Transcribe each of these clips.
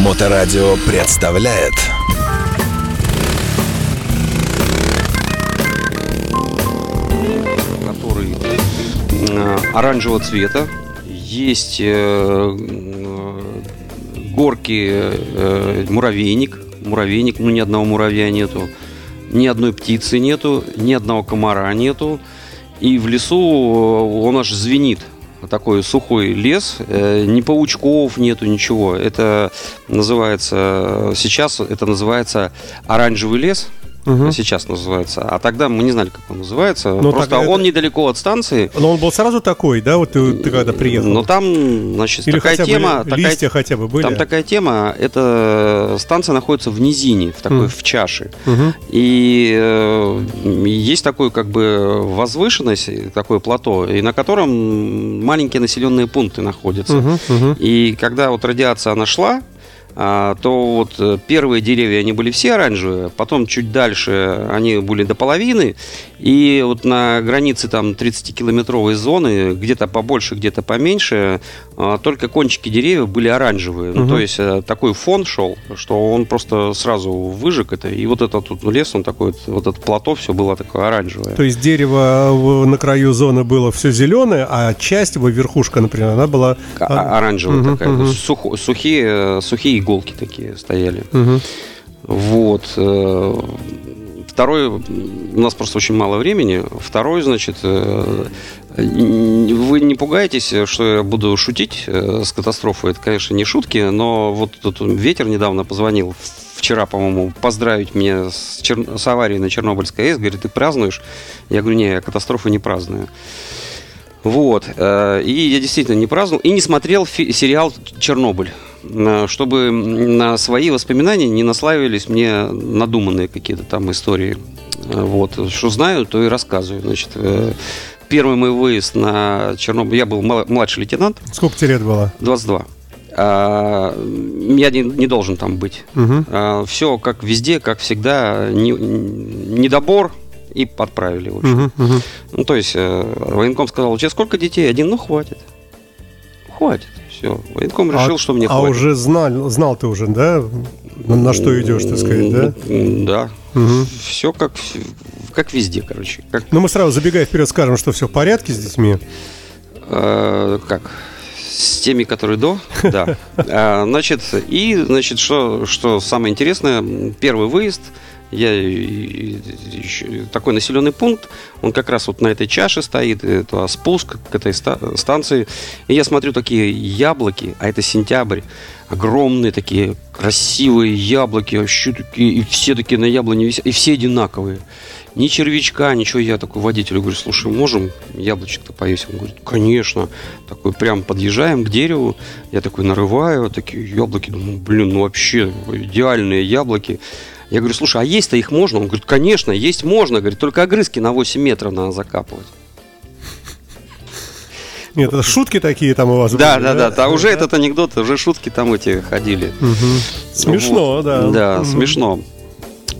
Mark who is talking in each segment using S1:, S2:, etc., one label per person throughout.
S1: Моторадио представляет
S2: который э, оранжевого цвета. Есть э, э, горки муравейник. Муравейник, ну ни одного муравья нету. Ни одной птицы нету, ни одного комара нету. И в лесу он аж звенит. Такой сухой лес, э, ни паучков нету, ничего. Это называется, сейчас это называется оранжевый лес.
S3: Мгм.
S2: Сейчас называется. А тогда мы не знали, как он называется.
S3: Ну,
S2: Просто
S3: тогда
S2: он
S3: это-
S2: недалеко от станции.
S3: Но он был сразу такой, да, вот ты, ты когда приехал?
S2: Но там, значит,
S3: Или
S2: такая
S3: хотя бы
S2: тема. такая-
S3: листья хотя бы были?
S2: Там такая тема, это станция находится в низине, в такой,
S3: Мгм.
S2: в чаше.
S3: Мгм.
S2: И э, есть такой как бы возвышенность, такое плато, и на котором маленькие населенные пункты находятся.
S3: Мгм.
S2: И когда вот радиация она шла, то вот э, первые деревья, они были все оранжевые, потом чуть дальше они были до половины, и вот на границе там 30-километровой зоны, где-то побольше, где-то поменьше, а, только кончики деревьев были оранжевые. Ну,
S3: Мгм.
S2: то есть э, такой фон шел, что он просто сразу выжег это, и вот этот вот лес, он такой, вот, это плато, все было такое оранжевое.
S3: То есть дерево на краю зоны было все зеленое, а часть его верхушка, например, она была...
S2: А- а- Оранжевая
S3: Мгм,
S2: такая,
S3: мгм.
S2: сухо- сухие, э, сухие иголки такие стояли.
S3: Мгм.
S2: Вот. э, Второй, у нас просто очень мало времени. Второй, значит, э, вы не пугаетесь, что я буду шутить э, с катастрофой. Это, конечно, не шутки, но вот тут ветер недавно позвонил, вчера, по-моему, поздравить меня с, чер- с аварией на Чернобыльской АЭС. Говорит, ты празднуешь? Я говорю, не, я катастрофы не праздную. Вот. И я действительно не праздновал. И не смотрел фи- сериал «Чернобыль». Э, Чтобы на свои воспоминания не наслаивались мне надуманные какие-то там истории. Э, Вот. Что знаю, то и рассказываю. Значит, э, первый мой выезд на Чернобыль... Я был мла- младший лейтенант,
S3: Сколько тебе лет было?
S2: 22. А, Я не, не должен там быть.
S3: Мгм.
S2: Все как везде, как всегда. не- Недобор и подправили, в общем.
S3: Мгм, мгм.
S2: Ну, то есть, военком сказал, у тебя сколько детей? Один, ну, хватит. Хватит. Все. Военком решил,
S3: а,
S2: что мне
S3: а
S2: хватит.
S3: уже знал, знал ты уже, да, на, на что идешь, так сказать, да?
S2: Да.
S3: Мгм.
S2: Все как, как везде, короче. Как,
S3: Ну, мы сразу, забегая вперед, скажем, что все в порядке с детьми.
S2: э, как? С теми, которые до, да. А, Значит, и, значит, что, что самое интересное, первый выезд, я такой населенный пункт, он как раз вот на этой чаше стоит, это спуск к этой ста- станции, и я смотрю такие яблоки, а это сентябрь, огромные такие красивые яблоки, вообще такие, и все такие на яблоне висят, и все одинаковые. Ни червячка, ничего. Я такой водителю говорю, слушай, можем яблочек-то повесим? Он говорит, конечно. Такой прям подъезжаем к дереву, я такой нарываю, такие яблоки, думаю, блин, ну вообще идеальные яблоки. Я говорю, слушай, а есть-то их можно? Он говорит, конечно, есть можно. Говорит, только огрызки на 8 метров надо закапывать.
S3: Нет, это шутки такие там у вас
S2: Да,
S3: были,
S2: да, да, да. Уже этот анекдот, уже шутки там эти ходили.
S3: Смешно,
S2: Вот.
S3: да.
S2: Да, смешно.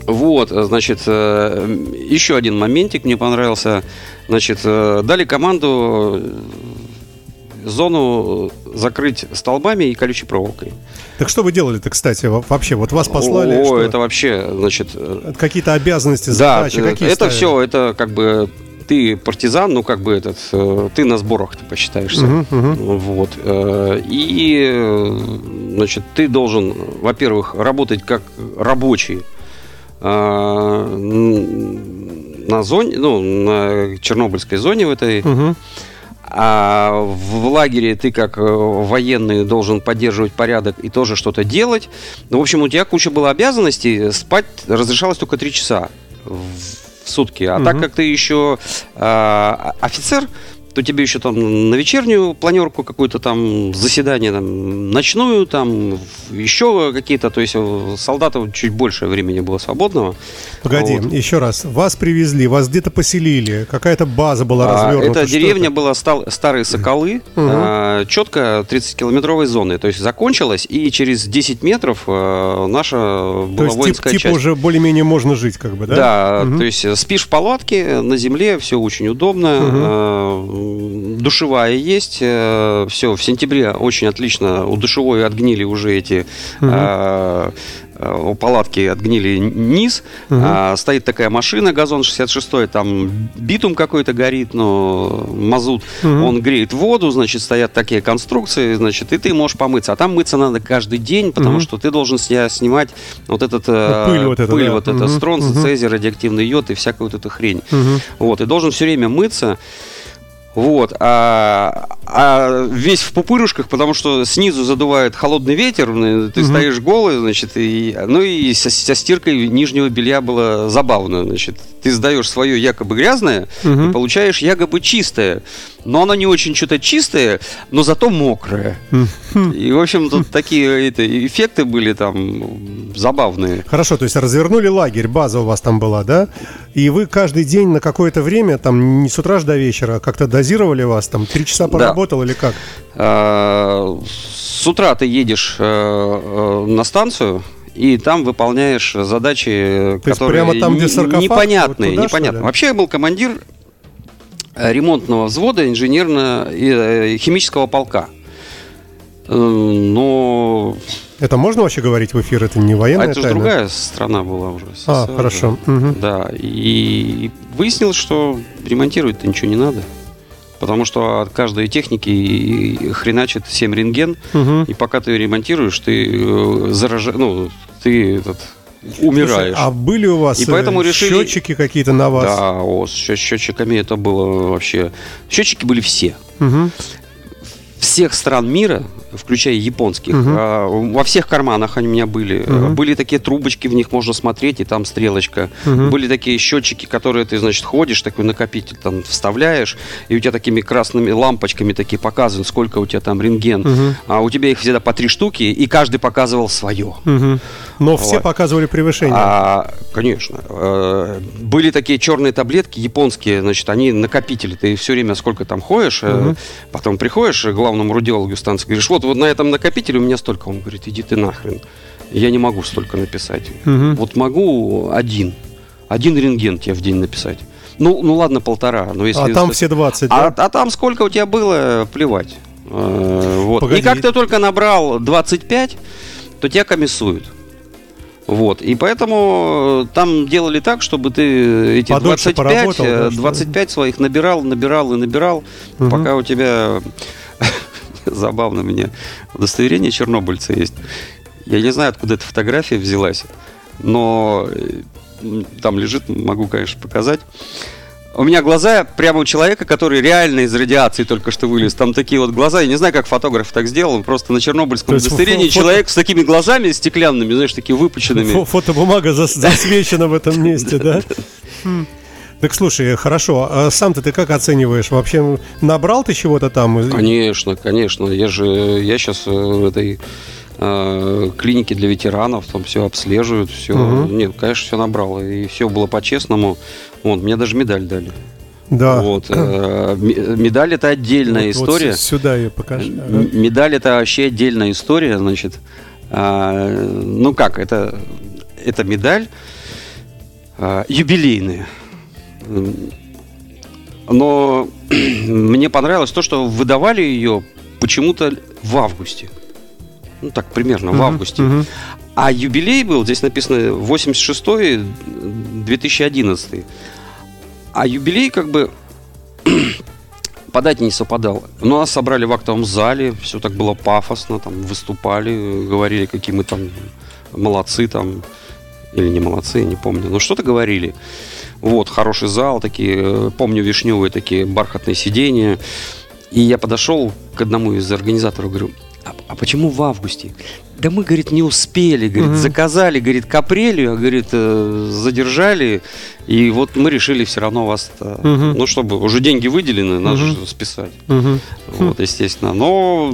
S2: Вот, значит, э, еще один моментик мне понравился. Значит, э, дали команду зону закрыть столбами и колючей проволокой.
S3: Так что вы делали-то, кстати, во- вообще? Вот вас послали,
S2: О,
S3: что?
S2: это вообще, значит, э,
S3: какие-то обязанности,
S2: да,
S3: задачи,
S2: э,
S3: какие
S2: это
S3: ставили?
S2: все, это как бы ты партизан, ну как бы этот, э, ты на сборах ты посчитаешься.
S3: Мгм, мгм.
S2: Вот. э, И, э, значит, ты должен, во-первых, работать как рабочий э, на зоне, ну, на Чернобыльской зоне в этой,
S3: Мгм.
S2: А в лагере ты как э, военный должен поддерживать порядок и тоже что-то делать. Ну, в общем, у тебя куча было обязанностей, спать разрешалось только три часа в сутки. А так
S3: Мгм.
S2: как ты еще а, офицер, то тебе еще там на вечернюю планерку какую-то там заседание там, ночную, там еще какие-то, то есть у солдатов чуть больше времени было свободного.
S3: Погоди,
S2: Вот.
S3: еще раз. Вас привезли, вас где-то поселили, какая-то база была
S2: А,
S3: развернута.
S2: Эта
S3: что
S2: деревня
S3: это?
S2: была стал- Старые Соколы,
S3: Мгм.
S2: четко 30-километровой зоны. То есть закончилась, и через 10 метров э, наша
S3: То
S2: была
S3: есть тип-
S2: воинская
S3: типа
S2: часть.
S3: уже более-менее можно жить, как бы, да?
S2: Да,
S3: Мгм.
S2: то есть э, спишь в палатке на земле, все очень удобно. Э, душевая есть. Все, в сентябре очень отлично. У душевой отгнили уже эти э, э, у палатки отгнили низ, угу. а, стоит такая машина, газон 66 там битум какой-то горит, но мазут, угу. он греет воду, значит, стоят такие конструкции, значит, и ты можешь помыться. А там мыться надо каждый день, потому угу. что ты должен с снимать вот этот
S3: ну, пыль, вот, это,
S2: пыль
S3: да.
S2: вот это, угу. стронц, угу. цезий, радиоактивный йод и всякую вот эту хрень. Угу. Вот, и должен все время мыться. Вот, а, а весь в пупырушках, потому что снизу задувает холодный ветер, ты угу. стоишь голый, значит, и, ну и со, со стиркой нижнего белья было забавно, значит, ты сдаешь свое якобы грязное угу. и получаешь якобы чистое, но оно не очень что-то чистое, но зато мокрое. И, в общем, тут такие это, эффекты были там забавные.
S3: Хорошо, то есть развернули лагерь, база у вас там была, да? И вы каждый день на какое-то время, там не с утра до вечера, как-то дозировали вас, там три часа поработал да. или как?
S2: А, с утра ты едешь э, э, на станцию, и там выполняешь задачи,
S3: То которые прямо там, где саркофаг,
S2: непонятные. Вот непонятно. Вообще я был командир э, ремонтного взвода инженерно-химического полка. Но
S3: это можно вообще говорить в эфир? Это не военная
S2: а это же другая страна была уже.
S3: СССР, а, хорошо.
S2: Угу. Да, и выяснилось, что ремонтировать-то ничего не надо. Потому что от каждой техники хреначит 7 рентген, угу. и пока ты ее ремонтируешь, ты э, заражаешь, ну, ты этот, умираешь.
S3: Слушай, а были у вас и поэтому э, решили... счетчики какие-то на вас?
S2: Да, о, с счетчиками это было вообще... Счетчики были все. Угу. Всех стран мира включая японских. Угу. А, во всех карманах они у меня были. Угу. Были такие трубочки, в них можно смотреть, и там стрелочка. Угу. Были такие счетчики, которые ты, значит, ходишь, такой накопитель там вставляешь, и у тебя такими красными лампочками такие показывают, сколько у тебя там рентген. Угу. А у тебя их всегда по три штуки, и каждый показывал свое.
S3: Угу. Но вот. все показывали превышение.
S2: А, конечно. Э, были такие черные таблетки японские, значит, они накопители. Ты все время сколько там ходишь, угу. потом приходишь к главному радиологу станции, говоришь, вот, вот на этом накопителе у меня столько. Он говорит, иди ты нахрен. Я не могу столько написать. Угу. Вот могу один. Один рентген тебе в день написать. Ну, ну ладно, полтора. Но если
S3: а там все 20,
S2: а, да? а там сколько у тебя было, плевать. Э, вот. Погоди. И как ты только набрал 25, то тебя комиссуют. Вот. И поэтому там делали так, чтобы ты эти Подольше 25, 25 да, своих набирал, набирал и набирал, угу. пока у тебя забавно мне удостоверение чернобыльца есть. Я не знаю, откуда эта фотография взялась, но э, там лежит, могу, конечно, показать. У меня глаза прямо у человека, который реально из радиации только что вылез. Там такие вот глаза. Я не знаю, как фотограф так сделал. Просто на чернобыльском удостоверении фото... человек с такими глазами стеклянными, знаешь, такие выпученными.
S3: Фотобумага засвечена в этом месте, да? Так слушай, хорошо, а сам-то ты как оцениваешь? Вообще набрал ты чего-то там?
S2: Конечно, конечно. Я же, я сейчас э, в этой э, клинике для ветеранов, там все обслеживают, все. Угу. Нет, конечно, все набрал. И все было по-честному. Вот, мне даже медаль дали.
S3: Да.
S2: Вот. Э, медаль это отдельная вот, история. Вот
S3: сюда покажи.
S2: Ага. Медаль это вообще отдельная история, значит. А, ну как, это, это медаль а, юбилейная. Но мне понравилось то, что выдавали ее почему-то в августе. Ну, так, примерно, в августе. Uh-huh. А юбилей был, здесь написано 86-й, 2011. А юбилей как бы подать не совпадал. Но нас собрали в актовом зале, все так было пафосно, там выступали, говорили, какие мы там молодцы там, или не молодцы, не помню. Но что-то говорили. Вот, хороший зал, такие, э, помню, вишневые такие бархатные сиденья. И я подошел к одному из организаторов, говорю, а, а почему в августе? Да мы, говорит, не успели, говорит, угу. заказали, говорит, к апрелю, а, говорит, э, задержали, и вот мы решили все равно вас, угу. ну, чтобы уже деньги выделены, надо угу. же списать. Угу. Вот, естественно. Но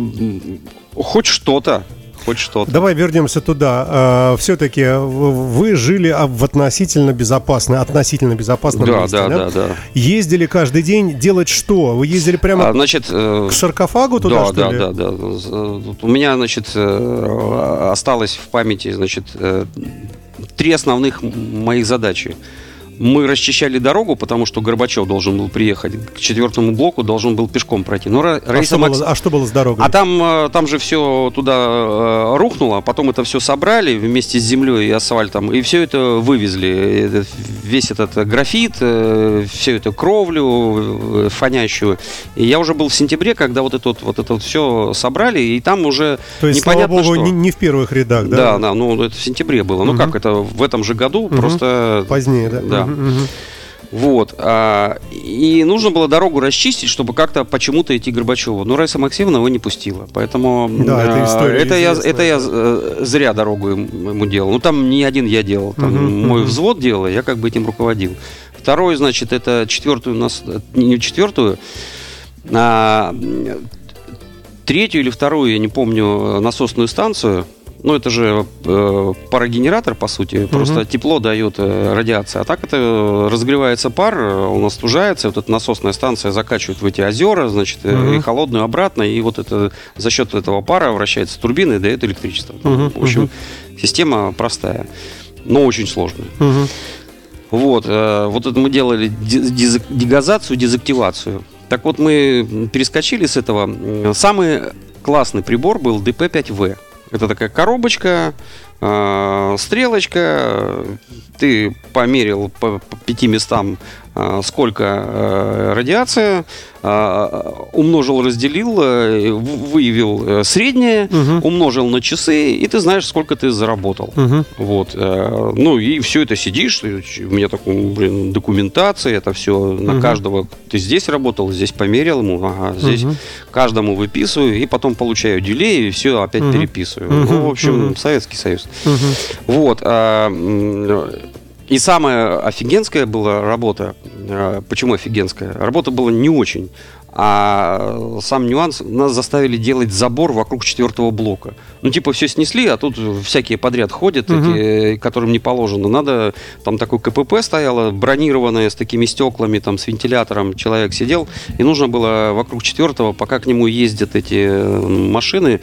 S2: хоть что-то, хоть что-то.
S3: Давай вернемся туда. А, Все-таки вы жили в относительно безопасной, относительно безопасном
S2: да,
S3: месте,
S2: да, да? Да, да.
S3: Ездили каждый день делать что? Вы ездили прямо а, значит, э, к саркофагу туда,
S2: да,
S3: что
S2: да,
S3: ли?
S2: Да, да, да. У меня, значит, э, осталось в памяти, значит, э, три основных моих задачи. Мы расчищали дорогу, потому что Горбачев должен был приехать к четвертому блоку, должен был пешком пройти. Но
S3: А что,
S2: Макс-
S3: было, а что было с дорогой?
S2: а там, э, там же все туда э, рухнуло, потом это все собрали вместе с землей и асфальтом, и все это вывезли. Весь этот графит, все это кровлю э, фонящую. И я уже был в сентябре, когда вот это вот, вот это все собрали, и там уже
S3: То есть, слава
S2: непонятно
S3: богу,
S2: что.
S3: не, не в первых рядах, да?
S2: Да, да, ну это в сентябре было. Ну
S3: Мгм.
S2: как это в этом же году,
S3: Мгм.
S2: просто
S3: Позднее, да?
S2: Да. Вот. а, и нужно было дорогу расчистить, чтобы как-то почему-то идти Горбачеву. Но Раиса Максимовна его не пустила. Поэтому
S3: Да, это
S2: а,
S3: история
S2: это я, это я э, зря дорогу ему делал. Ну там не один я делал. Там
S3: Мгм,
S2: мой
S3: мгм.
S2: взвод делал, я как бы этим руководил. Второй, значит, это четвертую у нас, э, не четвертую, а третью или вторую, я не помню, э, насосную станцию. Ну, это же э, парогенератор, по сути. Просто тепло дает э, радиация. А так это э, разогревается пар, э, он остужается. Вот эта насосная станция закачивает в эти озера, значит,
S3: Мгм.
S2: и холодную обратно. И вот это за счет этого пара вращается турбина и дает электричество.
S3: Мгм,
S2: В общем, система простая, но очень сложная.
S3: Мгм.
S2: Вот, э, вот это мы делали дегазацию, дезактивацию. Так вот, мы перескочили с этого. Самый классный прибор был DP5V. Это такая коробочка, э, стрелочка. Ты померил по, пяти местам, сколько э, радиация, э, умножил, разделил, э, выявил э, среднее,
S3: Мгм.
S2: умножил на часы, и ты знаешь, сколько ты заработал.
S3: Мгм.
S2: Вот, э, ну и все это сидишь, у меня такой, блин, документация, это все на
S3: Мгм.
S2: каждого. Ты здесь работал, здесь померил ему, ага, здесь
S3: Мгм.
S2: каждому выписываю, и потом получаю дилей, и все опять
S3: Мгм.
S2: переписываю.
S3: Мгм.
S2: Ну, в общем,
S3: Мгм.
S2: Советский Союз.
S3: Мгм.
S2: Вот. И самая офигенская была работа. А, Почему офигенская? Работа была не очень. А сам нюанс, нас заставили делать забор вокруг четвертого блока. Ну, типа, все снесли, а тут всякие подряд ходят,
S3: Мгм.
S2: эти, которым не положено. Надо, там такой КПП стояло, бронированное, с такими стеклами, там, с вентилятором. Человек сидел, и нужно было вокруг четвертого, пока к нему ездят эти э, машины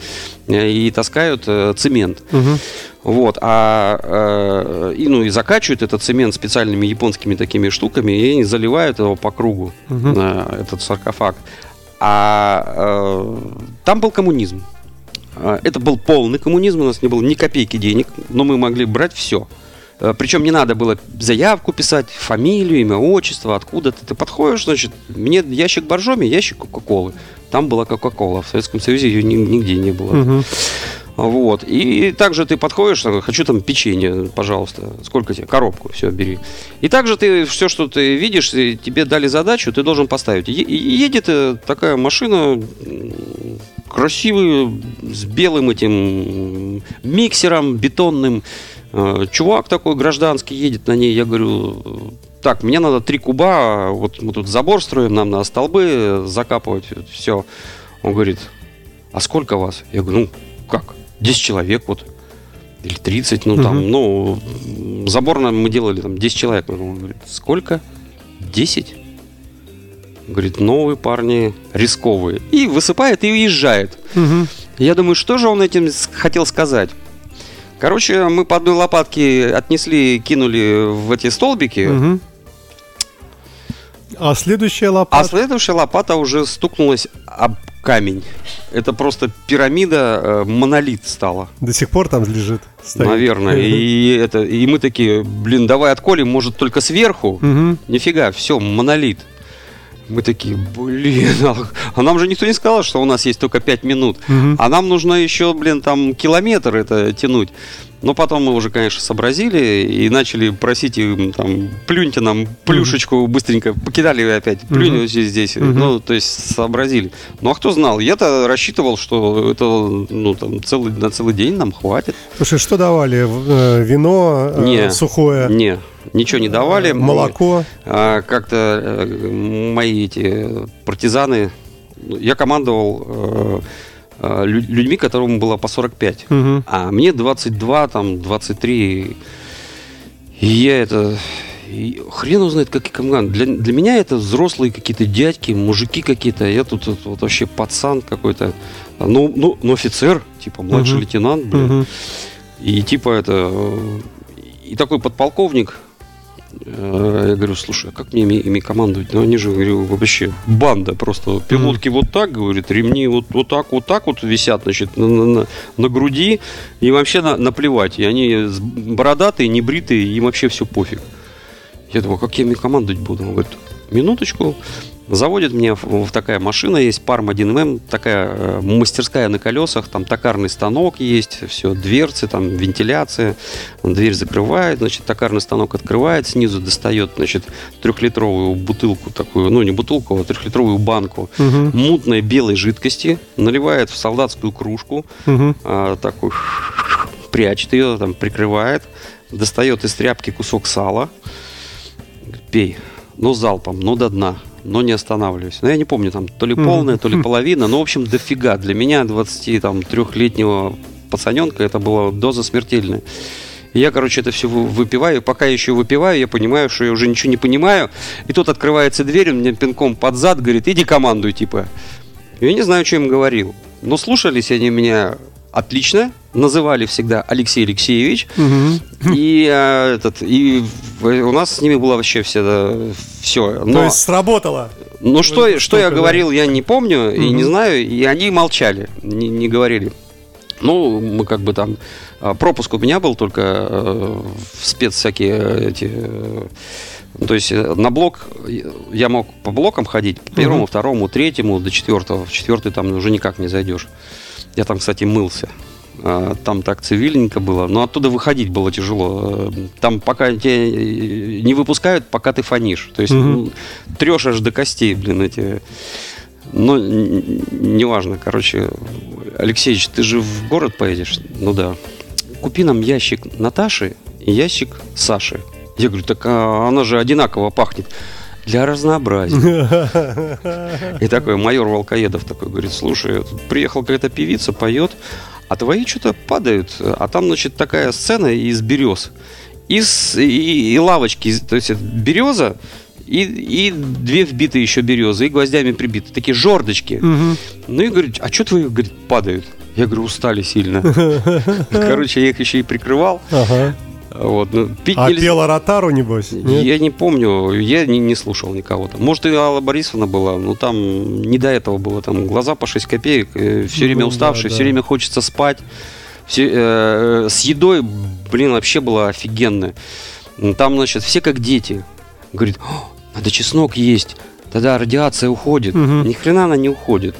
S2: э, и таскают э, цемент.
S3: Мгм.
S2: Вот, а э, и, ну, и закачивают этот цемент специальными японскими такими штуками и они заливают его по кругу,
S3: Мгм.
S2: э, этот саркофаг. А э, там был коммунизм. А, Это был полный коммунизм, у нас не было ни копейки денег, но мы могли брать все. Причем не надо было заявку писать, фамилию, имя, отчество, откуда ты, ты подходишь, значит, мне ящик боржоми, ящик Кока-Колы. Там была Кока-Кола, в Советском Союзе ее ни- нигде не было.
S3: Мгм.
S2: Вот. И также ты подходишь, такой, хочу там печенье, пожалуйста. Сколько тебе? Коробку, все, бери. И также ты все, что ты видишь, тебе дали задачу, ты должен поставить. Едет э, такая машина красивая, с белым этим миксером бетонным. Э, Чувак такой гражданский едет на ней. Я говорю, так, мне надо три куба, вот мы тут забор строим, нам надо столбы закапывать, все. Он говорит, а сколько вас? Я говорю, ну, как? 10 человек вот. Или 30, ну там,
S3: Мгм.
S2: ну, забор нам мы делали, там, 10 человек. Он говорит, сколько? 10? Говорит, новые парни, рисковые. И высыпает и уезжает.
S3: Мгм.
S2: Я думаю, что же он этим хотел сказать? Короче, мы по одной лопатке отнесли, кинули в эти столбики,
S3: Мгм. А следующая
S2: а
S3: лопата.
S2: следующая лопата уже стукнулась об камень. Это просто пирамида, э, монолит стала.
S3: До сих пор там лежит. стоит.
S2: Наверное. И, это, и мы такие, блин, давай отколем, может, только сверху.
S3: Мгм.
S2: Нифига, все, монолит. Мы такие, блин, а, а нам же никто не сказал, что у нас есть только 5 минут.
S3: Мгм.
S2: А нам нужно еще, блин, там километр это тянуть. Но потом мы уже, конечно, сообразили и начали просить им, там, плюньте нам плюшечку быстренько. Покидали опять, плюнь
S3: Мгм.
S2: вот здесь, здесь.
S3: Мгм.
S2: Ну, то есть сообразили. Ну, а кто знал? Я-то рассчитывал, что это, ну, там, целый, на целый день нам хватит.
S3: Слушай, что давали? Э, Вино э,
S2: Не.
S3: сухое,
S2: Не, ничего не давали.
S3: молоко.
S2: А, как-то э, мои эти партизаны, ну, я командовал э, э, людьми, которым было по 45.
S3: Мгм.
S2: А мне 22, там, 23. И я это... и хрен узнает, как и команда. Для, для меня это взрослые какие-то дядьки, мужики какие-то. Я тут, вот, вот вообще пацан какой-то. Ну, ну, ну, офицер, типа младший
S3: Мгм.
S2: лейтенант, блин.
S3: Мгм.
S2: И типа это... э, И такой подполковник, Э, Я говорю, слушай, а как мне ими, ими командовать? Ну, они же, говорю, вообще банда просто. Пилотки вот так, говорит, ремни вот, вот так, вот так вот висят, значит, на, на- на- на груди. И вообще на- наплевать. И они бородатые, небритые, им вообще все пофиг. Я думаю, как я ими командовать буду? Он говорит, минуточку. Заводит мне в, в такая машина есть, Парм 1М, такая э, мастерская на колесах, там токарный станок есть, все, дверцы, там вентиляция, дверь закрывает, значит, токарный станок открывает, снизу достает, значит, трехлитровую бутылку такую, ну не бутылку, а трехлитровую банку
S3: Мгм.
S2: мутной белой жидкости, наливает в солдатскую кружку,
S3: Мгм.
S2: а, такой прячет ее, там прикрывает, достает из тряпки кусок сала, пей, но залпом, но до дна, но не останавливайся. Ну, я не помню, там то ли полная, то ли половина, но, в общем, дофига. Для меня, 23-летнего пацаненка, это была доза смертельная. И я, короче, это все выпиваю. Пока я еще выпиваю, я понимаю, что я уже ничего не понимаю. И тут открывается дверь, он мне пинком под зад говорит, иди командуй, типа. Я не знаю, что им говорил. Но слушались они меня отлично. Называли всегда Алексей Алексеевич.
S3: Мгм.
S2: И, э, этот, и у нас с ними было вообще все. все.
S3: То есть сработало.
S2: Ну, что,
S3: это
S2: что я
S3: да.
S2: говорил, я не помню и не знаю. И они молчали, не, не говорили. Ну, мы как бы там... а, Пропуск у меня был только э, в спец всякие э, эти... э, То есть э, на блок я мог по блокам ходить, по первому,
S3: Мгм.
S2: второму, третьему, до четвертого. В четвертый там уже никак не зайдешь. Я там, кстати, мылся. А, Там так цивильненько было, но оттуда выходить было тяжело. Э, Там пока тебя э, не выпускают, пока ты фонишь. То есть
S3: Мгм.
S2: ну, трешь аж до костей, блин, эти. Но н- н- неважно, короче, Алексеевич, ты же в город поедешь? Ну да. Купи нам ящик Наташи и ящик Саши. Я говорю, так а она же одинаково пахнет. Для разнообразия. И такой майор Волкоедов такой говорит, слушай, тут приехала какая-то певица, поет, а твои что-то падают. А там, значит, такая сцена из берез. Из, и, и лавочки, то есть береза, и, и две вбитые еще березы, и гвоздями прибиты. Такие жердочки.
S3: Мгм.
S2: Ну и говорит, а что твои, говорит, падают? Я говорю, устали сильно. Короче, я их еще и прикрывал.
S3: Ага.
S2: Вот, ну, пить
S3: А
S2: нельзя.
S3: пела Ротару, небось? Нет?
S2: Я не помню, я не, не слушал никого там. Может, и Алла Борисовна была, но там не до этого было. Там глаза по 6 копеек, все время
S3: Ну,
S2: уставший,
S3: да,
S2: все
S3: да.
S2: время хочется спать. Все, э, с едой, блин, вообще было офигенно. Там, значит, все как дети. Говорит, «О, надо чеснок есть, тогда радиация уходит.
S3: Мгм.
S2: Ни хрена она не уходит.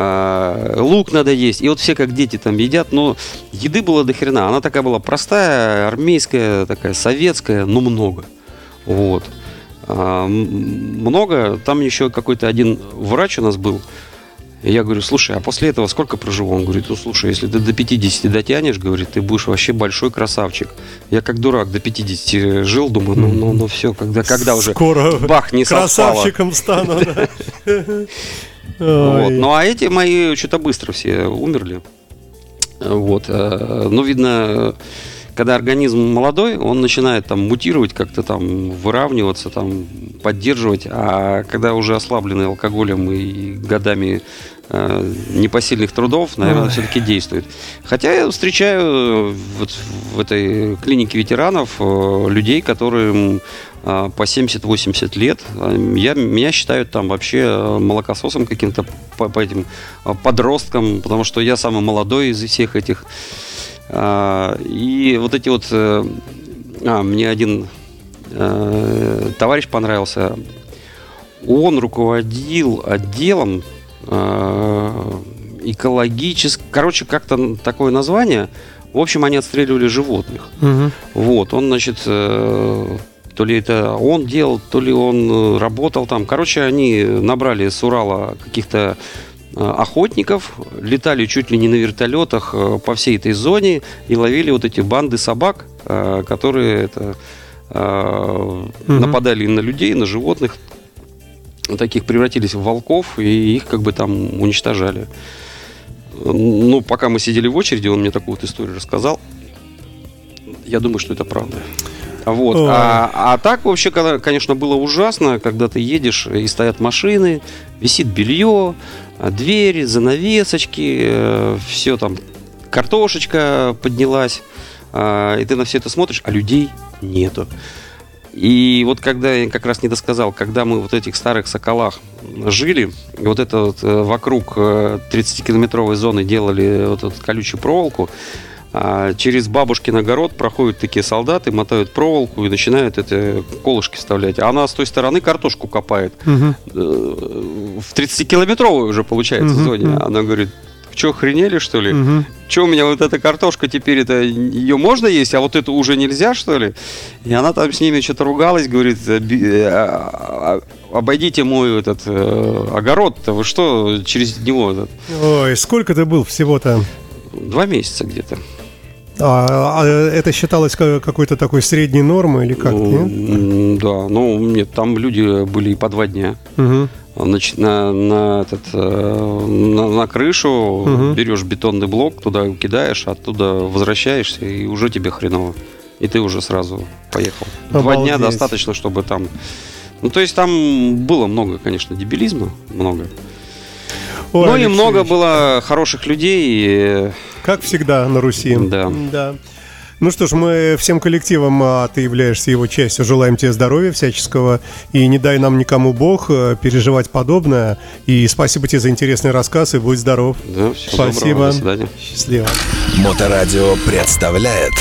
S2: А, лук надо есть. И вот все как дети там едят, но еды было до хрена. Она такая была простая, армейская, такая советская, но много. Вот. А, много. Там еще какой-то один врач у нас был. Я говорю, слушай, а после этого сколько проживу? Он говорит, ну слушай, если ты до 50 дотянешь, говорит, ты будешь вообще большой красавчик. Я как дурак до 50 жил, думаю, ну, ну, ну все, когда, когда уже
S3: Скоро
S2: бах не
S3: красавчиком стану.
S2: Вот. Ну а эти мои что-то быстро все умерли. Вот. э, Ну, видно, когда организм молодой, он начинает там мутировать, как-то там выравниваться, там поддерживать, а когда уже ослабленный алкоголем и годами э, непосильных трудов, наверное, все-таки действует. Хотя я встречаю вот в этой клинике ветеранов э, людей, которым по 70-80 лет. Э, Я, меня считают там вообще э, молокососом каким-то по, по этим э, подросткам, потому что я самый молодой из всех этих. А, И вот эти вот... э, А, мне один э, товарищ понравился. Он руководил отделом экологический, короче, как-то такое название. В общем, они отстреливали животных.
S3: Мгм.
S2: Вот, он, значит, э, то ли это он делал, то ли он э, работал там. Короче, они набрали с Урала каких-то э, охотников, летали чуть ли не на вертолетах э, по всей этой зоне и ловили вот эти банды собак, которые это,
S3: Мгм.
S2: нападали на людей, на животных, таких превратились в волков и их как бы там уничтожали. Ну, пока мы сидели в очереди, он мне такую вот историю рассказал. Я думаю, что это правда. Вот.
S3: Ой.
S2: А, а так вообще, конечно, было ужасно, когда ты едешь и стоят машины, висит белье, а, двери, занавесочки, все там, картошечка поднялась, а, и ты на все это смотришь, а людей нету. И вот когда я как раз не досказал, когда мы вот этих старых соколах жили, и вот это вот э, вокруг 30-километровой зоны делали вот эту колючую проволоку, через бабушкин огород проходят такие солдаты, мотают проволоку и начинают это колышки вставлять. А она с той стороны картошку копает. Э, В 30-километровой уже получается зоне. Она говорит, что, охренели, что ли?
S3: Мгм.
S2: Че у меня вот эта картошка теперь, это ее можно есть, а вот эту уже нельзя, что ли? И она там с ними что-то ругалась, говорит, «Э, э, а- а- обойдите мой этот э, огород-то, вы что через него? этот?»
S3: Ой, сколько ты был всего-то?
S2: Два месяца где-то.
S3: А, а это считалось ка- какой-то такой средней нормой или как?
S2: Ну,
S3: нет?
S2: Да, ну нет, там люди были и по два дня.
S3: Мгм.
S2: Значит, на, на, этот, э, на, на крышу
S3: Мгм.
S2: берешь бетонный блок, туда кидаешь, оттуда возвращаешься, и уже тебе хреново. И ты уже сразу поехал. Два дня
S3: Обалдеть.
S2: достаточно, чтобы там... Ну, то есть там было много, конечно, дебилизма, много.
S3: Ой,
S2: ну и много было хороших людей. и,
S3: Как всегда на Руси.
S2: Да.
S3: Да. Ну что ж, мы всем коллективом, а ты являешься его частью, желаем тебе здоровья всяческого. И не дай нам никому Бог э, переживать подобное. И спасибо тебе за интересный рассказ, и будь здоров.
S2: Да, всего
S3: Спасибо.
S2: доброго, до свидания.
S3: Счастливо.
S1: Моторадио представляет